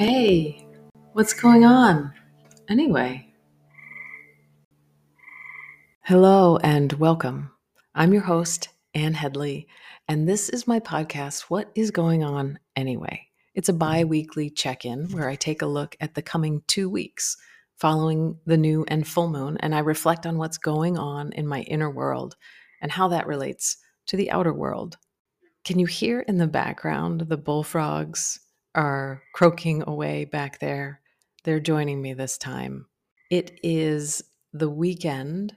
Hey, what's going on? Anyway. Hello and welcome. I'm your host, Anne Headley, and this is my podcast, What is Going On Anyway? It's a bi weekly check in where I take a look at the coming two weeks following the new and full moon, and I reflect on what's going on in my inner world and how that relates to the outer world. Can you hear in the background the bullfrogs are croaking away back there? They're joining me this time. It is the weekend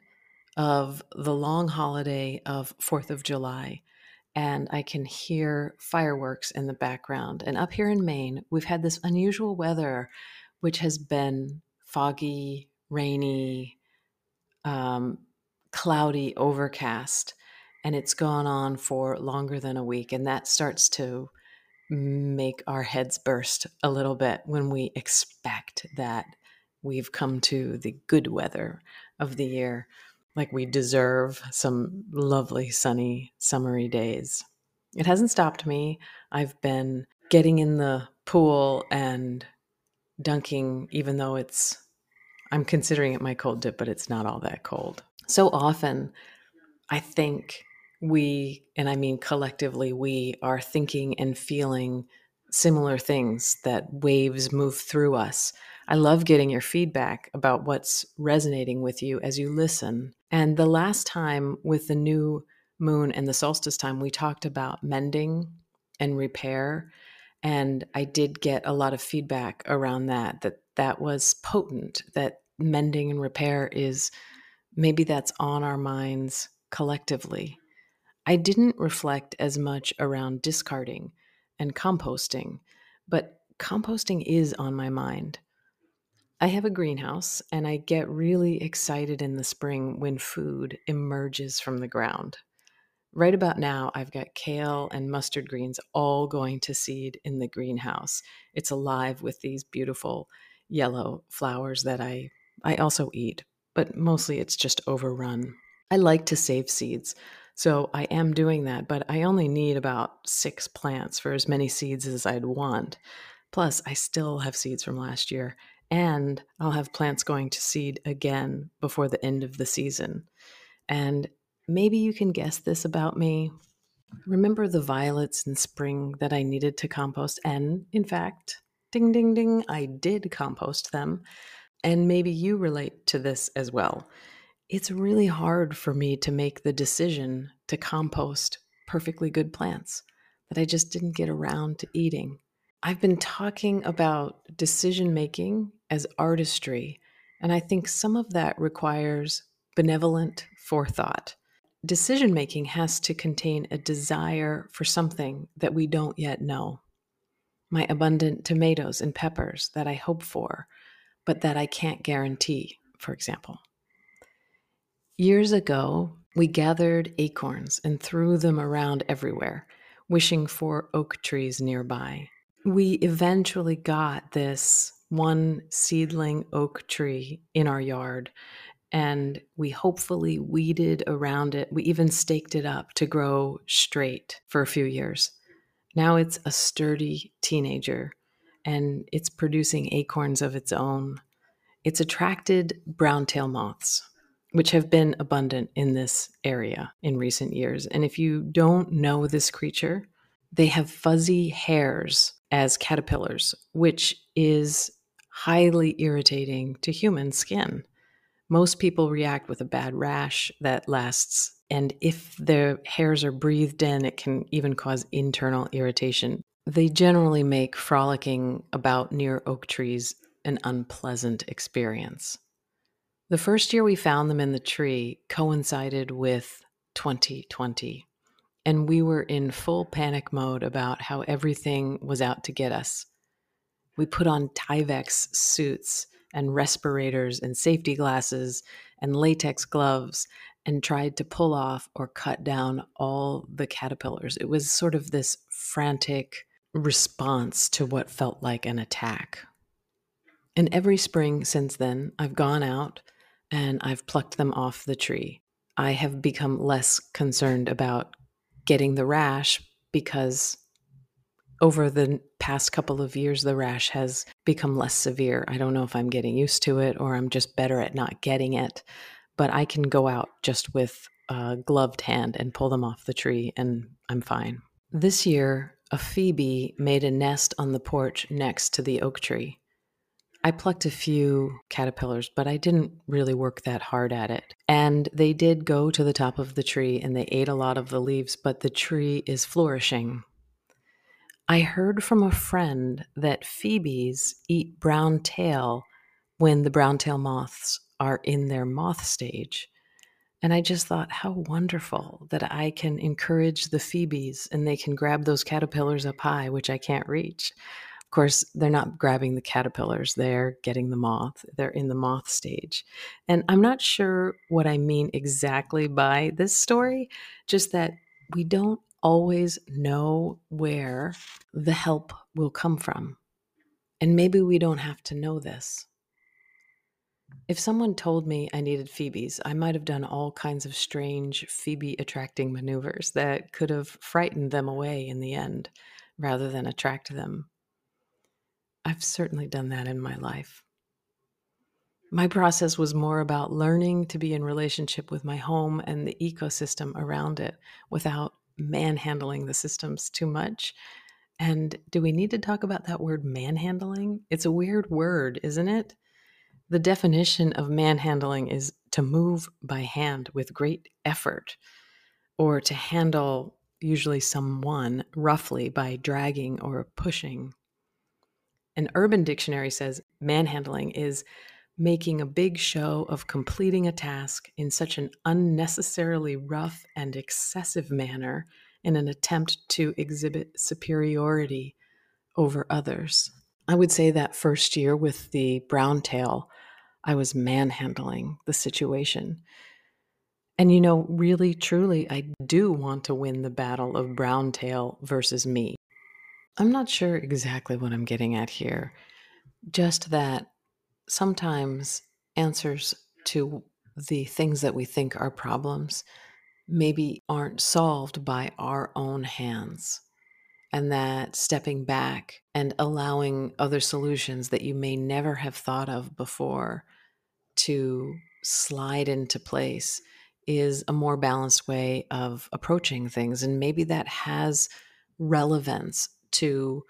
of the long holiday of 4th of July, and I can hear fireworks in the background. And up here in Maine, we've had this unusual weather, which has been foggy, rainy, um, cloudy, overcast and it's gone on for longer than a week. And that starts to make our heads burst a little bit when we expect that we've come to the good weather of the year, like we deserve some lovely, sunny, summery days. It hasn't stopped me. I've been getting in the pool and dunking, even though it's, I'm considering it my cold dip, but it's not all that cold. So often, I think we, and I mean collectively, we are thinking and feeling similar things that waves move through us. I love getting your feedback about what's resonating with you as you listen. And the last time with the new moon and the solstice time, we talked about mending and repair. And I did get a lot of feedback around that, that that was potent, that mending and repair is maybe that's on our minds collectively. I didn't reflect as much around discarding and composting, but composting is on my mind. I have a greenhouse and I get really excited in the spring when food emerges from the ground. Right about now, I've got kale and mustard greens all going to seed in the greenhouse. It's alive with these beautiful yellow flowers that I, I also eat, but mostly it's just overrun. I like to save seeds. So I am doing that, but I only need about six plants for as many seeds as I'd want. Plus, I still have seeds from last year, and I'll have plants going to seed again before the end of the season. And maybe you can guess this about me. Remember the violets in spring that I needed to compost? And in fact, ding, ding, ding, I did compost them. And maybe you relate to this as well it's really hard for me to make the decision to compost perfectly good plants that I just didn't get around to eating. I've been talking about decision making as artistry, and I think some of that requires benevolent forethought. Decision making has to contain a desire for something that we don't yet know. My abundant tomatoes and peppers that I hope for, but that I can't guarantee, for example. Years ago, we gathered acorns and threw them around everywhere, wishing for oak trees nearby. We eventually got this one seedling oak tree in our yard, and we hopefully weeded around it. We even staked it up to grow straight for a few years. Now it's a sturdy teenager and it's producing acorns of its own. It's attracted brown tail moths, which have been abundant in this area in recent years. And if you don't know this creature, they have fuzzy hairs as caterpillars, which is highly irritating to human skin. Most people react with a bad rash that lasts, and if their hairs are breathed in, it can even cause internal irritation. They generally make frolicking about near oak trees an unpleasant experience. The first year we found them in the tree coincided with 2020, and we were in full panic mode about how everything was out to get us. We put on Tyvek suits and respirators and safety glasses and latex gloves and tried to pull off or cut down all the caterpillars. It was sort of this frantic response to what felt like an attack. And every spring since then, I've gone out and I've plucked them off the tree. I have become less concerned about getting the rash because over the past couple of years, the rash has become less severe. I don't know if I'm getting used to it or I'm just better at not getting it, but I can go out just with a gloved hand and pull them off the tree and I'm fine. This year, a phoebe made a nest on the porch next to the oak tree. I plucked a few caterpillars, but I didn't really work that hard at it. And they did go to the top of the tree and they ate a lot of the leaves, but the tree is flourishing. I heard from a friend that phoebes eat brown tail when the brown tail moths are in their moth stage. And I just thought, how wonderful that I can encourage the phoebes and they can grab those caterpillars up high, which I can't reach course, they're not grabbing the caterpillars, they're getting the moth. They're in the moth stage. And I'm not sure what I mean exactly by this story, just that we don't always know where the help will come from. And maybe we don't have to know this. If someone told me I needed Phoebes, I might have done all kinds of strange Phoebe attracting maneuvers that could have frightened them away in the end rather than attract them. I've certainly done that in my life. My process was more about learning to be in relationship with my home and the ecosystem around it without manhandling the systems too much. And do we need to talk about that word manhandling? It's a weird word, isn't it? The definition of manhandling is to move by hand with great effort or to handle usually someone roughly by dragging or pushing an urban dictionary says manhandling is making a big show of completing a task in such an unnecessarily rough and excessive manner in an attempt to exhibit superiority over others. I would say that first year with the brown tail, I was manhandling the situation. And you know, really, truly, I do want to win the battle of brown tail versus me. I'm not sure exactly what I'm getting at here. Just that sometimes answers to the things that we think are problems maybe aren't solved by our own hands. And that stepping back and allowing other solutions that you may never have thought of before to slide into place is a more balanced way of approaching things. And maybe that has relevance to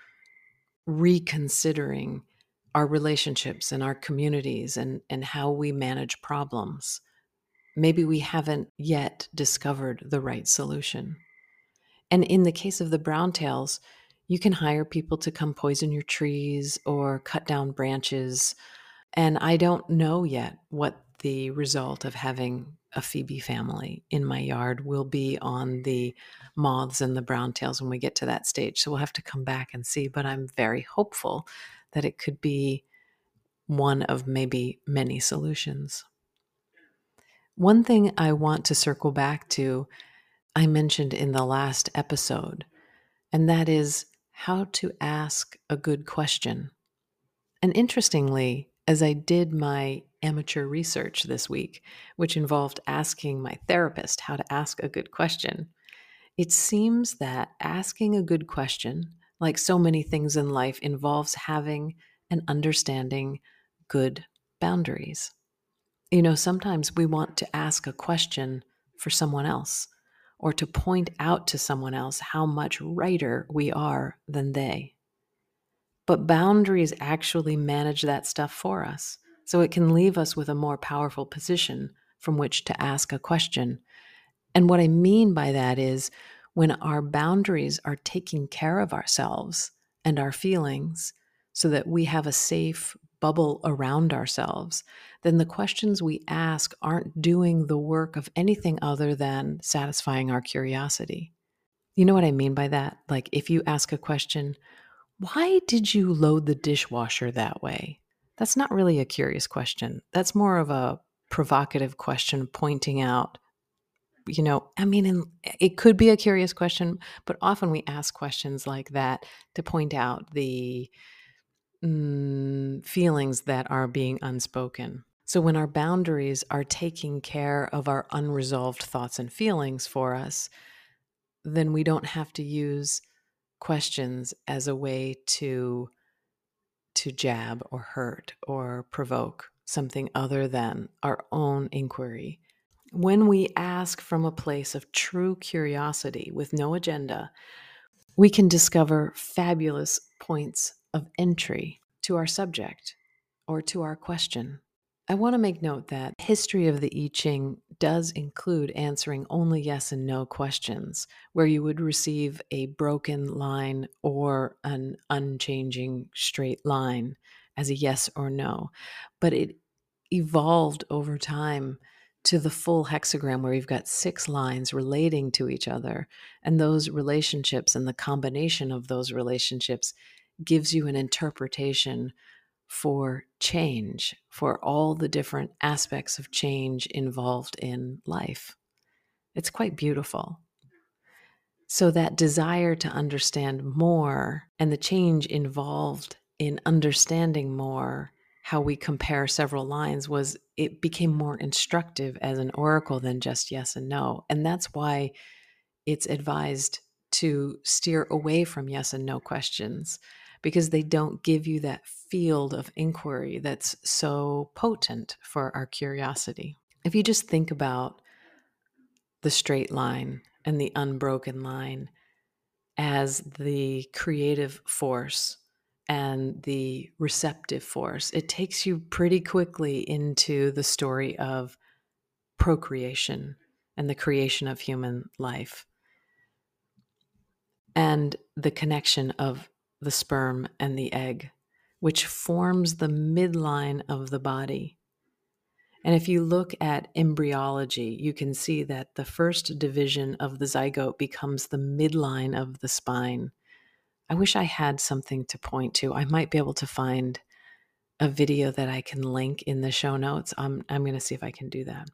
reconsidering our relationships and our communities and, and how we manage problems. Maybe we haven't yet discovered the right solution. And in the case of the brown tails, you can hire people to come poison your trees or cut down branches. And I don't know yet what the result of having a Phoebe family in my yard will be on the moths and the brown tails when we get to that stage. So we'll have to come back and see. But I'm very hopeful that it could be one of maybe many solutions. One thing I want to circle back to, I mentioned in the last episode, and that is how to ask a good question. And interestingly, as I did my amateur research this week, which involved asking my therapist how to ask a good question. It seems that asking a good question, like so many things in life, involves having and understanding good boundaries. You know, sometimes we want to ask a question for someone else or to point out to someone else how much righter we are than they. But boundaries actually manage that stuff for us. So it can leave us with a more powerful position from which to ask a question. And what I mean by that is when our boundaries are taking care of ourselves and our feelings so that we have a safe bubble around ourselves, then the questions we ask aren't doing the work of anything other than satisfying our curiosity. You know what I mean by that? Like if you ask a question, why did you load the dishwasher that way? That's not really a curious question. That's more of a provocative question pointing out you know i mean it could be a curious question but often we ask questions like that to point out the mm, feelings that are being unspoken so when our boundaries are taking care of our unresolved thoughts and feelings for us then we don't have to use questions as a way to to jab or hurt or provoke something other than our own inquiry. When we ask from a place of true curiosity with no agenda, we can discover fabulous points of entry to our subject or to our question. I want to make note that history of the I Ching does include answering only yes and no questions, where you would receive a broken line or an unchanging straight line as a yes or no. But it evolved over time to the full hexagram where you've got six lines relating to each other. And those relationships and the combination of those relationships gives you an interpretation for change, for all the different aspects of change involved in life. It's quite beautiful. So, that desire to understand more and the change involved in understanding more how we compare several lines was it became more instructive as an oracle than just yes and no. And that's why it's advised to steer away from yes and no questions because they don't give you that field of inquiry that's so potent for our curiosity. If you just think about the straight line and the unbroken line as the creative force and the receptive force, it takes you pretty quickly into the story of procreation and the creation of human life and the connection of the sperm and the egg, which forms the midline of the body. And if you look at embryology, you can see that the first division of the zygote becomes the midline of the spine. I wish I had something to point to. I might be able to find a video that I can link in the show notes. I'm, I'm going to see if I can do that.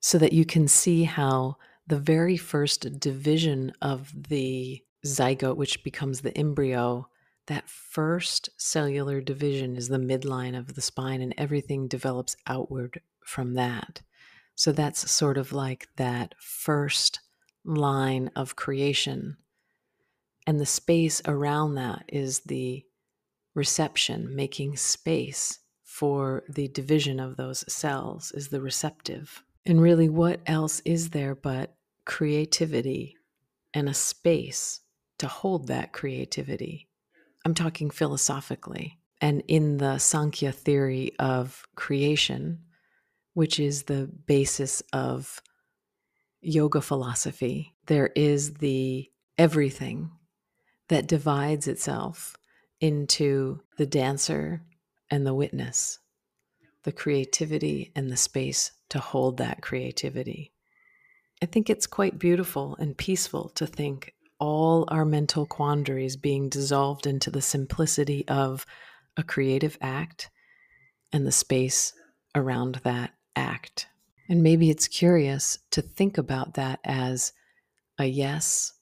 So that you can see how the very first division of the zygote, which becomes the embryo, that first cellular division is the midline of the spine, and everything develops outward from that. So that's sort of like that first line of creation. And the space around that is the reception, making space for the division of those cells, is the receptive. And really, what else is there but creativity and a space to hold that creativity. I'm talking philosophically. And in the Sankhya theory of creation, which is the basis of yoga philosophy, there is the everything that divides itself into the dancer and the witness, the creativity and the space to hold that creativity. I think it's quite beautiful and peaceful to think all our mental quandaries being dissolved into the simplicity of a creative act and the space around that act. And maybe it's curious to think about that as a yes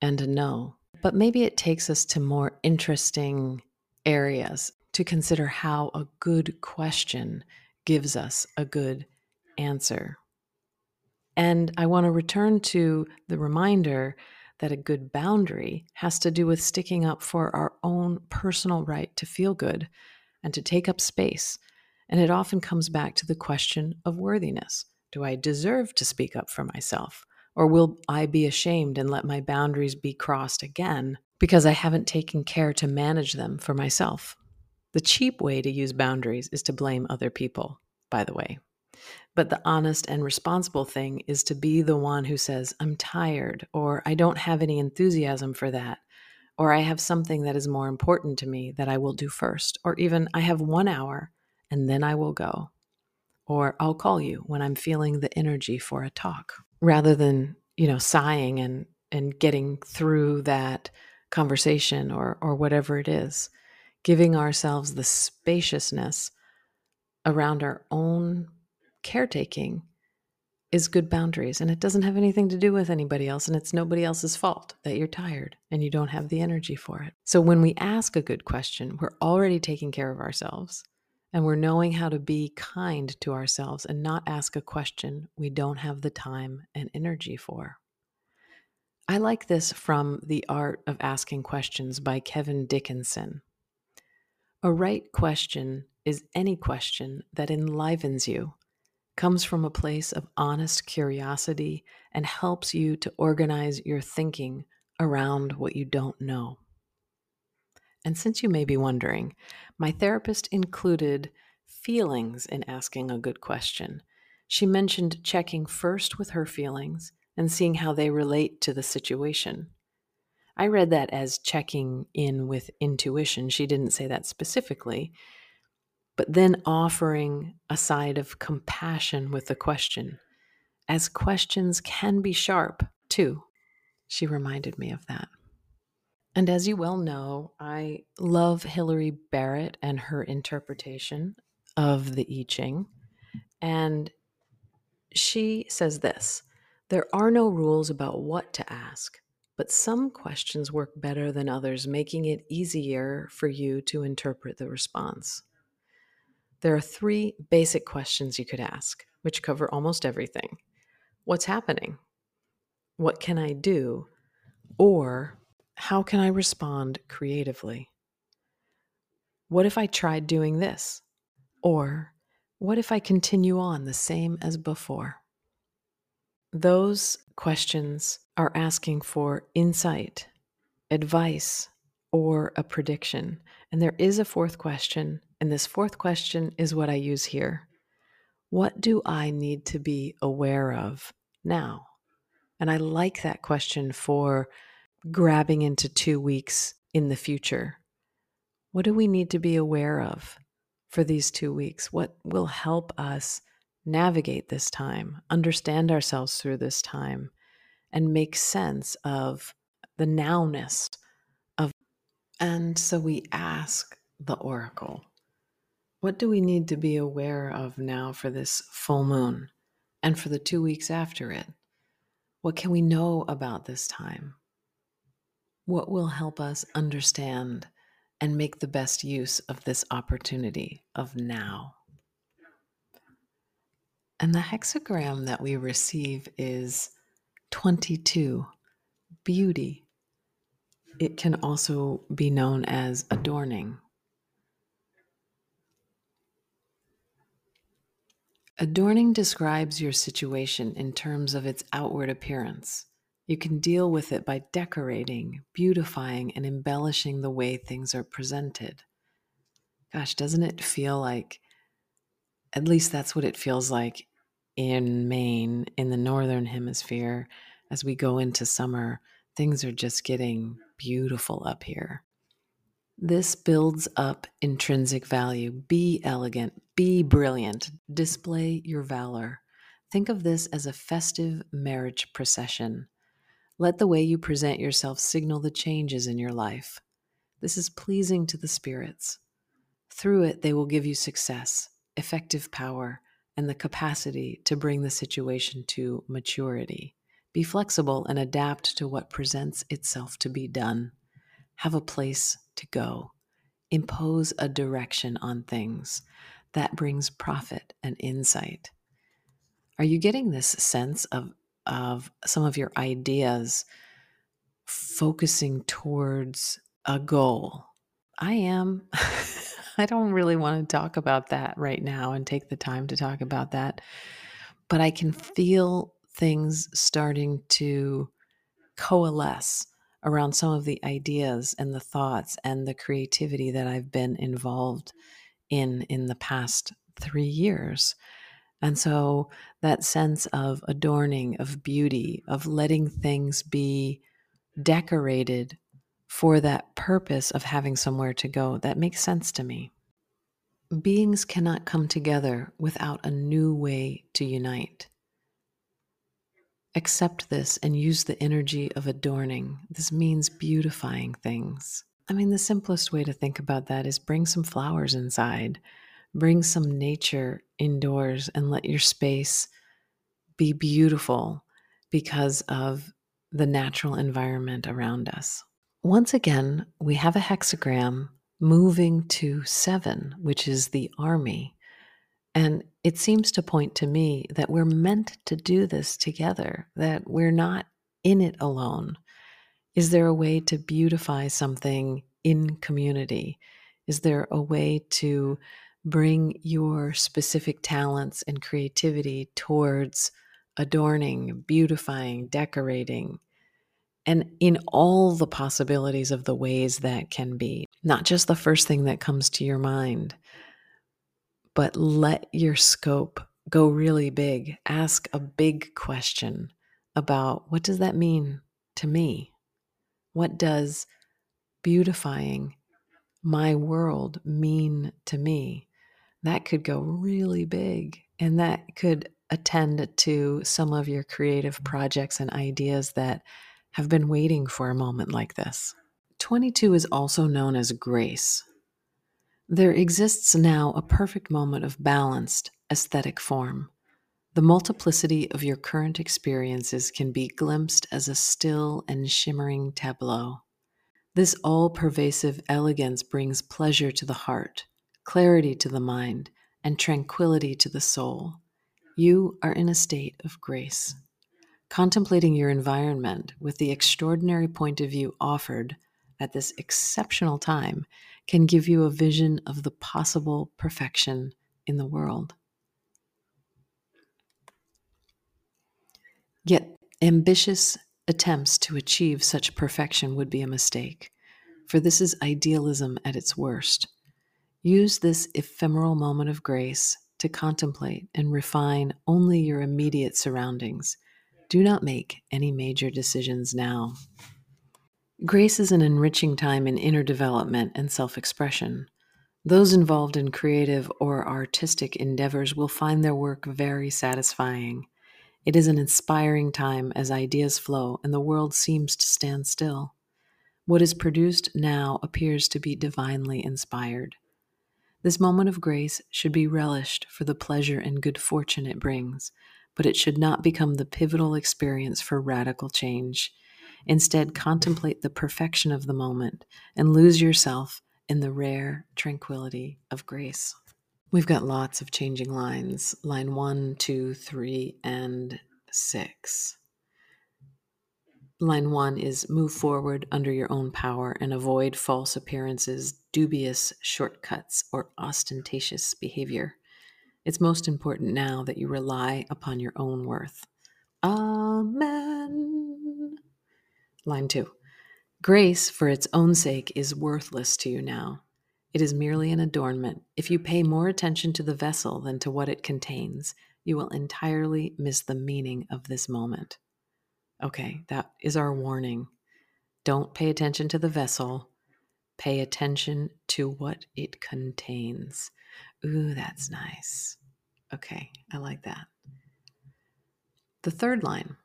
and a no. But maybe it takes us to more interesting areas to consider how a good question gives us a good answer. And I want to return to the reminder that a good boundary has to do with sticking up for our own personal right to feel good and to take up space. And it often comes back to the question of worthiness Do I deserve to speak up for myself? Or will I be ashamed and let my boundaries be crossed again because I haven't taken care to manage them for myself? The cheap way to use boundaries is to blame other people, by the way. But the honest and responsible thing is to be the one who says, I'm tired, or I don't have any enthusiasm for that, or I have something that is more important to me that I will do first, or even I have one hour and then I will go, or I'll call you when I'm feeling the energy for a talk, rather than, you know, sighing and, and getting through that conversation or, or whatever it is, giving ourselves the spaciousness around our own caretaking is good boundaries and it doesn't have anything to do with anybody else and it's nobody else's fault that you're tired and you don't have the energy for it. So when we ask a good question, we're already taking care of ourselves and we're knowing how to be kind to ourselves and not ask a question we don't have the time and energy for. I like this from The Art of Asking Questions by Kevin Dickinson. A right question is any question that enlivens you, comes from a place of honest curiosity, and helps you to organize your thinking around what you don't know. And since you may be wondering, my therapist included feelings in asking a good question. She mentioned checking first with her feelings and seeing how they relate to the situation. I read that as checking in with intuition. She didn't say that specifically, but then offering a side of compassion with the question, as questions can be sharp too. She reminded me of that. And as you well know, I love Hilary Barrett and her interpretation of the I Ching. And she says this there are no rules about what to ask, but some questions work better than others, making it easier for you to interpret the response. There are three basic questions you could ask, which cover almost everything What's happening? What can I do? Or how can I respond creatively? What if I tried doing this? Or what if I continue on the same as before? Those questions are asking for insight, advice, or a prediction. And there is a fourth question, and this fourth question is what I use here. What do I need to be aware of now? And I like that question for grabbing into two weeks in the future. What do we need to be aware of for these two weeks? What will help us navigate this time, understand ourselves through this time, and make sense of the nowness of. And so we ask the oracle, what do we need to be aware of now for this full moon and for the two weeks after it? What can we know about this time? What will help us understand and make the best use of this opportunity of now? And the hexagram that we receive is 22, beauty. It can also be known as adorning. Adorning describes your situation in terms of its outward appearance. You can deal with it by decorating, beautifying, and embellishing the way things are presented. Gosh, doesn't it feel like, at least that's what it feels like in Maine, in the northern hemisphere, as we go into summer, things are just getting beautiful up here. This builds up intrinsic value. Be elegant, be brilliant, display your valor. Think of this as a festive marriage procession. Let the way you present yourself signal the changes in your life. This is pleasing to the spirits. Through it, they will give you success, effective power, and the capacity to bring the situation to maturity. Be flexible and adapt to what presents itself to be done. Have a place to go. Impose a direction on things that brings profit and insight. Are you getting this sense of, of some of your ideas focusing towards a goal? I am. I don't really want to talk about that right now and take the time to talk about that. But I can feel things starting to coalesce around some of the ideas and the thoughts and the creativity that I've been involved in in the past 3 years. And so that sense of adorning, of beauty, of letting things be decorated for that purpose of having somewhere to go. That makes sense to me. Beings cannot come together without a new way to unite. Accept this and use the energy of adorning. This means beautifying things. I mean, the simplest way to think about that is bring some flowers inside, bring some nature indoors, and let your space be beautiful because of the natural environment around us. Once again, we have a hexagram moving to seven, which is the army. And it seems to point to me that we're meant to do this together, that we're not in it alone. Is there a way to beautify something in community? Is there a way to bring your specific talents and creativity towards adorning, beautifying, decorating, and in all the possibilities of the ways that can be, not just the first thing that comes to your mind, but let your scope go really big. Ask a big question about what does that mean to me? What does beautifying my world mean to me? That could go really big and that could attend to some of your creative projects and ideas that have been waiting for a moment like this. 22 is also known as grace. There exists now a perfect moment of balanced aesthetic form. The multiplicity of your current experiences can be glimpsed as a still and shimmering tableau. This all pervasive elegance brings pleasure to the heart, clarity to the mind, and tranquility to the soul. You are in a state of grace. Contemplating your environment with the extraordinary point of view offered at this exceptional time can give you a vision of the possible perfection in the world. Yet, ambitious attempts to achieve such perfection would be a mistake, for this is idealism at its worst. Use this ephemeral moment of grace to contemplate and refine only your immediate surroundings do not make any major decisions now. Grace is an enriching time in inner development and self expression. Those involved in creative or artistic endeavors will find their work very satisfying. It is an inspiring time as ideas flow and the world seems to stand still. What is produced now appears to be divinely inspired. This moment of grace should be relished for the pleasure and good fortune it brings, but it should not become the pivotal experience for radical change. Instead, contemplate the perfection of the moment and lose yourself in the rare tranquility of grace. We've got lots of changing lines line one, two, three, and six. Line one is move forward under your own power and avoid false appearances, dubious shortcuts, or ostentatious behavior. It's most important now that you rely upon your own worth. Amen. Line two Grace, for its own sake, is worthless to you now. It is merely an adornment. If you pay more attention to the vessel than to what it contains, you will entirely miss the meaning of this moment. Okay, that is our warning. Don't pay attention to the vessel, pay attention to what it contains. Ooh, that's nice. Okay, I like that. The third line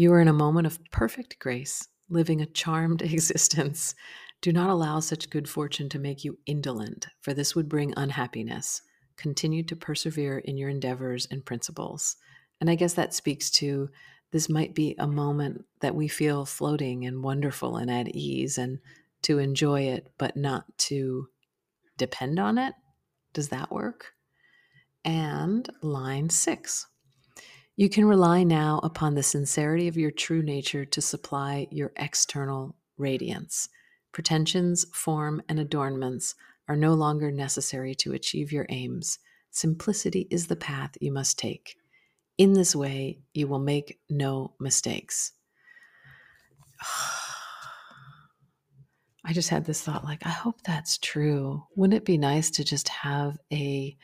You are in a moment of perfect grace, living a charmed existence. Do not allow such good fortune to make you indolent, for this would bring unhappiness. Continue to persevere in your endeavors and principles. And I guess that speaks to this might be a moment that we feel floating and wonderful and at ease and to enjoy it, but not to depend on it. Does that work? And line six. You can rely now upon the sincerity of your true nature to supply your external radiance. Pretensions, form, and adornments are no longer necessary to achieve your aims. Simplicity is the path you must take. In this way, you will make no mistakes. I just had this thought like, I hope that's true. Wouldn't it be nice to just have a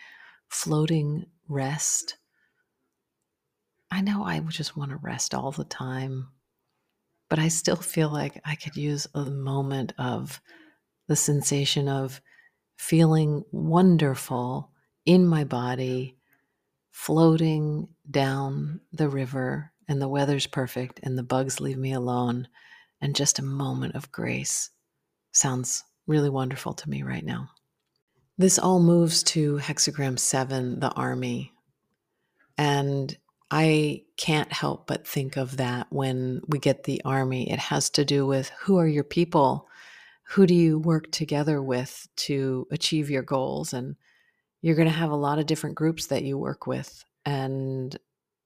floating rest? I know I just want to rest all the time, but I still feel like I could use a moment of the sensation of feeling wonderful in my body, floating down the river, and the weather's perfect, and the bugs leave me alone, and just a moment of grace sounds really wonderful to me right now. This all moves to hexagram seven, the army. And I can't help but think of that when we get the army. It has to do with who are your people? Who do you work together with to achieve your goals? And you're going to have a lot of different groups that you work with and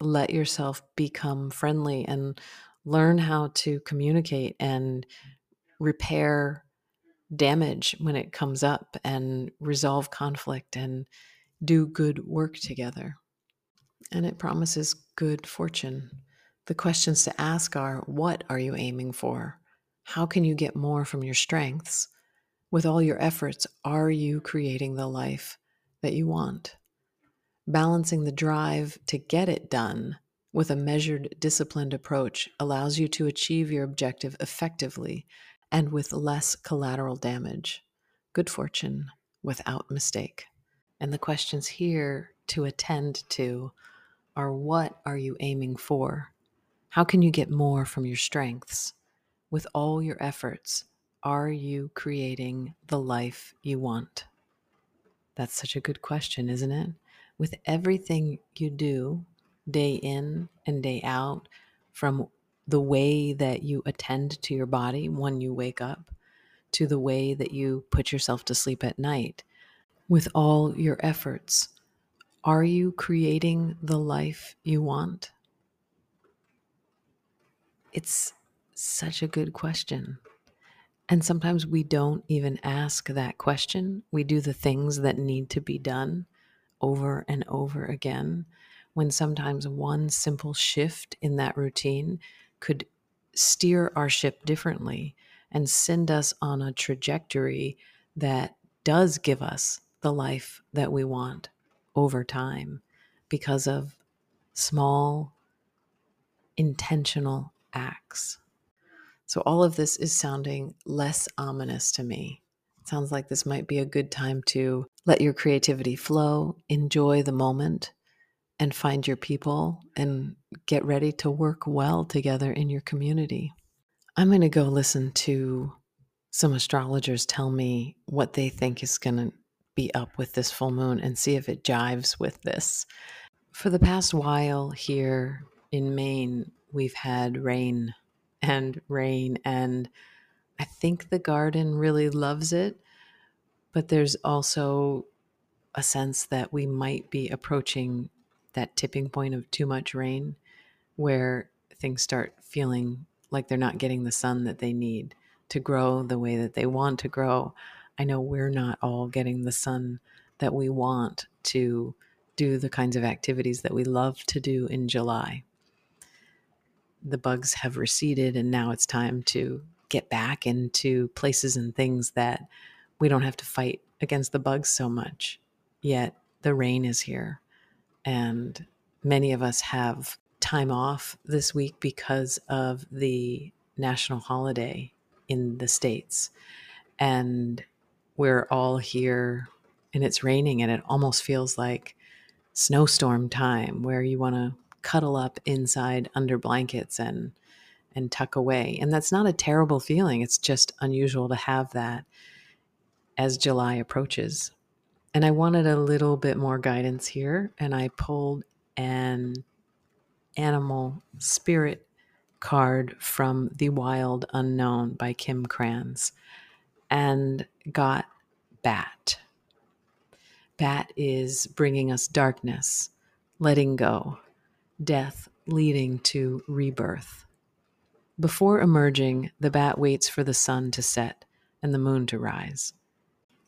let yourself become friendly and learn how to communicate and repair damage when it comes up and resolve conflict and do good work together. And it promises good fortune. The questions to ask are what are you aiming for? How can you get more from your strengths? With all your efforts, are you creating the life that you want? Balancing the drive to get it done with a measured, disciplined approach allows you to achieve your objective effectively and with less collateral damage. Good fortune without mistake. And the questions here to attend to are what are you aiming for? How can you get more from your strengths? With all your efforts, are you creating the life you want? That's such a good question, isn't it? With everything you do, day in and day out, from the way that you attend to your body when you wake up to the way that you put yourself to sleep at night, with all your efforts, are you creating the life you want? It's such a good question. And sometimes we don't even ask that question. We do the things that need to be done over and over again. When sometimes one simple shift in that routine could steer our ship differently and send us on a trajectory that does give us the life that we want over time because of small, intentional acts. So, all of this is sounding less ominous to me. It sounds like this might be a good time to let your creativity flow, enjoy the moment, and find your people and get ready to work well together in your community. I'm going to go listen to some astrologers tell me what they think is going to be up with this full moon and see if it jives with this. For the past while here in Maine, we've had rain and rain, and I think the garden really loves it. But there's also a sense that we might be approaching that tipping point of too much rain where things start feeling like they're not getting the sun that they need to grow the way that they want to grow. I know we're not all getting the sun that we want to do the kinds of activities that we love to do in July. The bugs have receded, and now it's time to get back into places and things that we don't have to fight against the bugs so much. Yet the rain is here and many of us have time off this week because of the national holiday in the States. And we're all here and it's raining and it almost feels like snowstorm time where you want to cuddle up inside under blankets and and tuck away. And that's not a terrible feeling. It's just unusual to have that as July approaches. And I wanted a little bit more guidance here, and I pulled an animal spirit card from The Wild Unknown by Kim Krans and got Bat. Bat is bringing us darkness, letting go, death leading to rebirth. Before emerging, the bat waits for the sun to set and the moon to rise.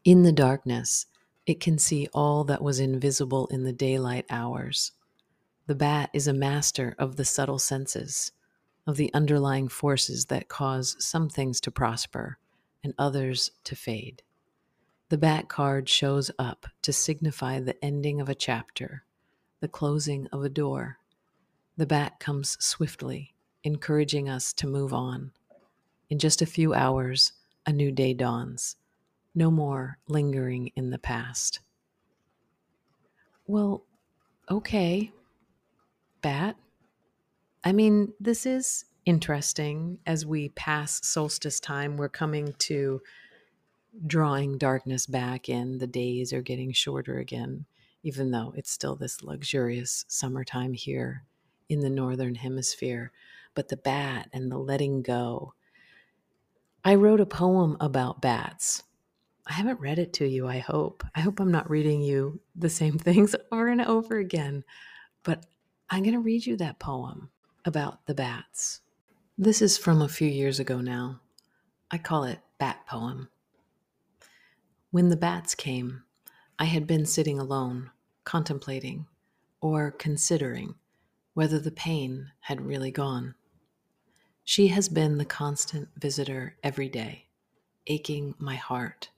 In the darkness, it can see all that was invisible in the daylight hours. The bat is a master of the subtle senses, of the underlying forces that cause some things to prosper and others to fade. The bat card shows up to signify the ending of a chapter, the closing of a door. The bat comes swiftly, encouraging us to move on. In just a few hours, a new day dawns no more lingering in the past. Well, okay, Bat. I mean, this is interesting as we pass solstice time. We're coming to drawing darkness back in. The days are getting shorter again, even though it's still this luxurious summertime here in the northern hemisphere. But the bat and the letting go. I wrote a poem about bats I haven't read it to you, I hope. I hope I'm not reading you the same things over and over again. But I'm going to read you that poem about the bats. This is from a few years ago now. I call it Bat Poem. When the bats came, I had been sitting alone, contemplating or considering whether the pain had really gone. She has been the constant visitor every day, aching my heart,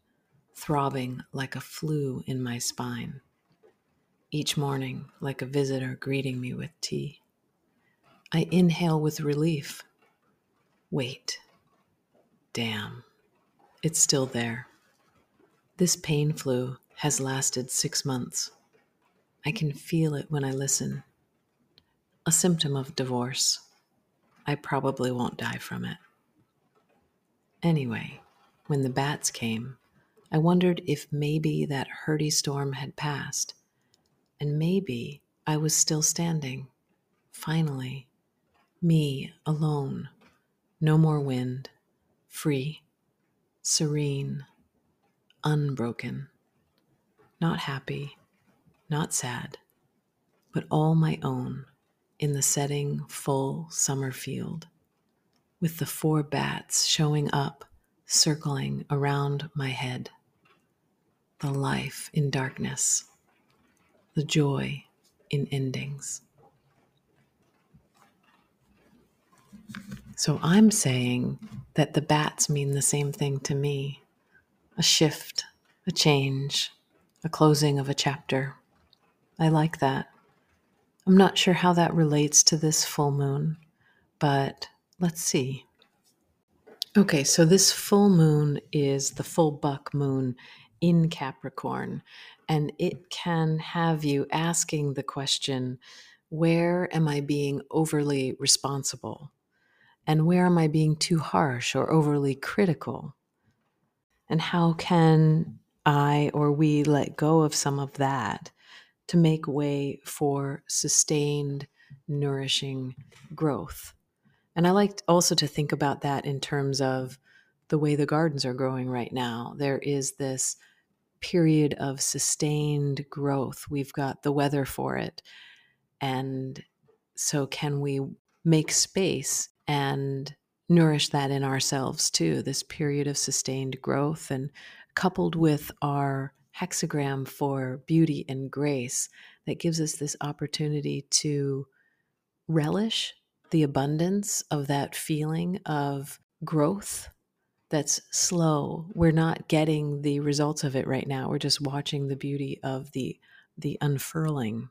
throbbing like a flu in my spine. Each morning, like a visitor greeting me with tea. I inhale with relief. Wait. Damn. It's still there. This pain flu has lasted six months. I can feel it when I listen. A symptom of divorce. I probably won't die from it. Anyway, when the bats came, I wondered if maybe that hurdy storm had passed, and maybe I was still standing. Finally, me alone, no more wind, free, serene, unbroken, not happy, not sad, but all my own in the setting full summer field, with the four bats showing up, circling around my head. The life in darkness, the joy in endings. So I'm saying that the bats mean the same thing to me a shift, a change, a closing of a chapter. I like that. I'm not sure how that relates to this full moon, but let's see. Okay, so this full moon is the full buck moon in Capricorn, and it can have you asking the question where am I being overly responsible? And where am I being too harsh or overly critical? And how can I or we let go of some of that to make way for sustained, nourishing growth. And I like also to think about that in terms of the way the gardens are growing right now. There is this period of sustained growth. We've got the weather for it. And so, can we make space and nourish that in ourselves too? This period of sustained growth and coupled with our hexagram for beauty and grace that gives us this opportunity to relish the abundance of that feeling of growth that's slow. We're not getting the results of it right now. We're just watching the beauty of the the unfurling.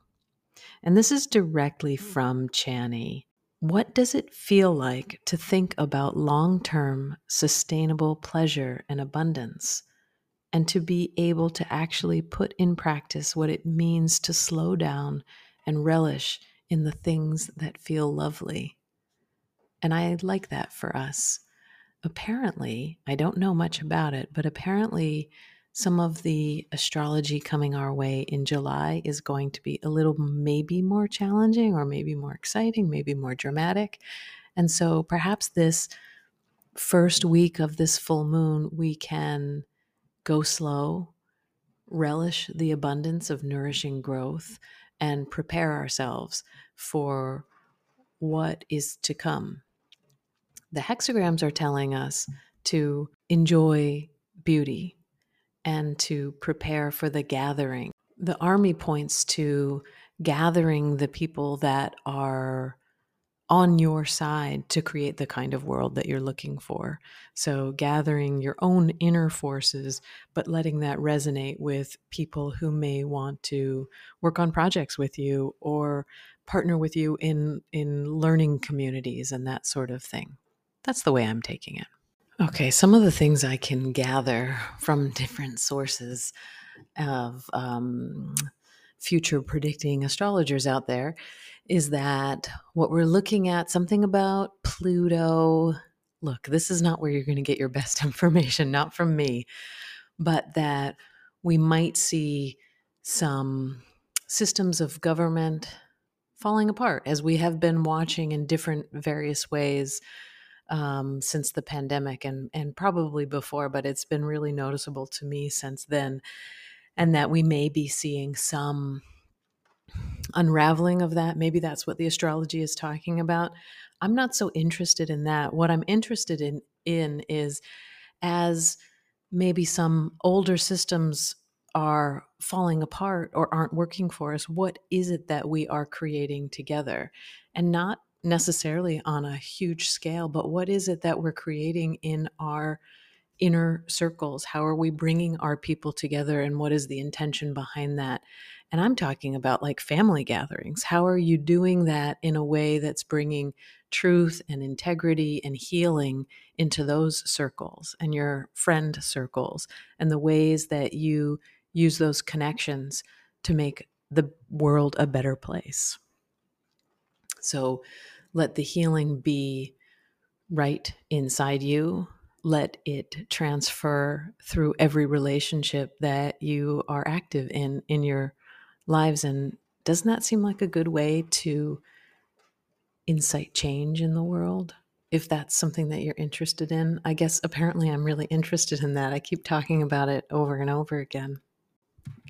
And this is directly mm. from Chani. What does it feel like to think about long-term sustainable pleasure and abundance? and to be able to actually put in practice what it means to slow down and relish in the things that feel lovely. And I like that for us. Apparently, I don't know much about it, but apparently, some of the astrology coming our way in July is going to be a little maybe more challenging or maybe more exciting, maybe more dramatic. And so perhaps this first week of this full moon, we can go slow, relish the abundance of nourishing growth, and prepare ourselves for what is to come. The hexagrams are telling us to enjoy beauty and to prepare for the gathering. The army points to gathering the people that are on your side to create the kind of world that you're looking for. So, gathering your own inner forces, but letting that resonate with people who may want to work on projects with you or partner with you in, in learning communities and that sort of thing. That's the way I'm taking it. Okay, some of the things I can gather from different sources of um, future predicting astrologers out there is that what we're looking at, something about Pluto. Look, this is not where you're going to get your best information, not from me, but that we might see some systems of government falling apart as we have been watching in different various ways um, since the pandemic and and probably before, but it's been really noticeable to me since then, and that we may be seeing some unraveling of that. Maybe that's what the astrology is talking about. I'm not so interested in that. What I'm interested in in is as maybe some older systems are falling apart or aren't working for us, what is it that we are creating together? And not necessarily on a huge scale, but what is it that we're creating in our inner circles? How are we bringing our people together and what is the intention behind that? And I'm talking about like family gatherings. How are you doing that in a way that's bringing truth and integrity and healing into those circles and your friend circles and the ways that you use those connections to make the world a better place? So let the healing be right inside you. Let it transfer through every relationship that you are active in in your lives and doesn't that seem like a good way to incite change in the world if that's something that you're interested in. I guess apparently i'm really interested in that. I keep talking about it over and over again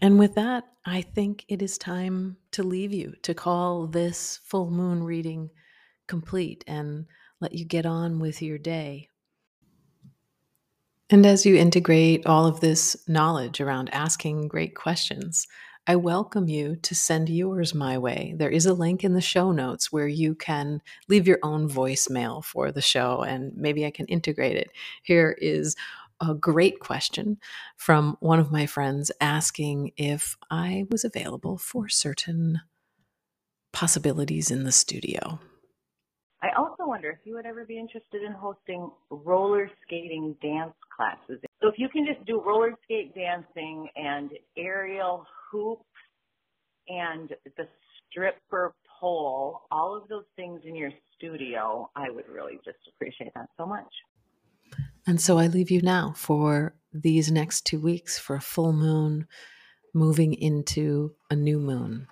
and with that i think it is time to leave you to call this full moon reading complete and let you get on with your day and as you integrate all of this knowledge around asking great questions, I welcome you to send yours my way. There is a link in the show notes where you can leave your own voicemail for the show, and maybe I can integrate it. Here is a great question from one of my friends asking if I was available for certain possibilities in the studio. I also wonder if you would ever be interested in hosting roller skating dance classes. So if you can just do roller skate dancing and aerial hoops and the stripper pole, all of those things in your studio, I would really just appreciate that so much. And so I leave you now for these next two weeks for a full moon moving into a new moon.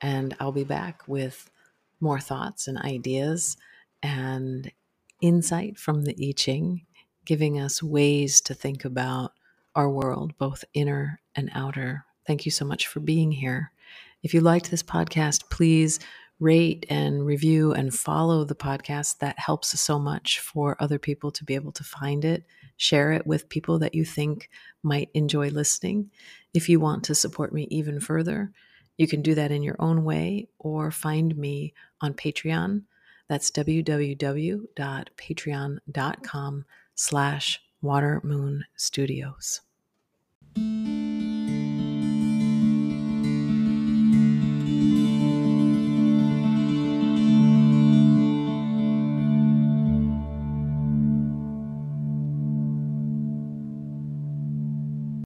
And I'll be back with more thoughts and ideas and insight from the I Ching, giving us ways to think about our world, both inner and outer. Thank you so much for being here. If you liked this podcast, please rate and review and follow the podcast. That helps so much for other people to be able to find it. Share it with people that you think might enjoy listening. If you want to support me even further, you can do that in your own way or find me on Patreon. That's www.patreon.com slash watermoonstudios.